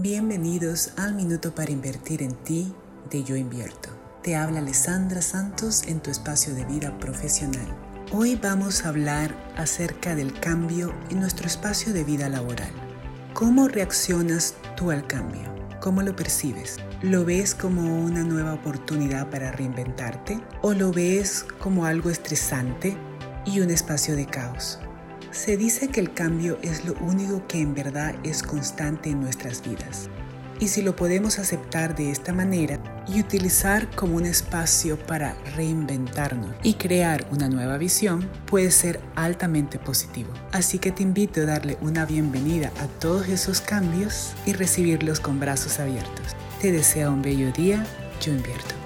Bienvenidos al Minuto para Invertir en Ti de Yo Invierto. Te habla Alessandra Santos en tu espacio de vida profesional. Hoy vamos a hablar acerca del cambio en nuestro espacio de vida laboral. ¿Cómo reaccionas tú al cambio? ¿Cómo lo percibes? ¿Lo ves como una nueva oportunidad para reinventarte? ¿O lo ves como algo estresante y un espacio de caos? Se dice que el cambio es lo único que en verdad es constante en nuestras vidas. Y si lo podemos aceptar de esta manera y utilizar como un espacio para reinventarnos y crear una nueva visión, puede ser altamente positivo. Así que te invito a darle una bienvenida a todos esos cambios y recibirlos con brazos abiertos. Te deseo un bello día, yo invierto.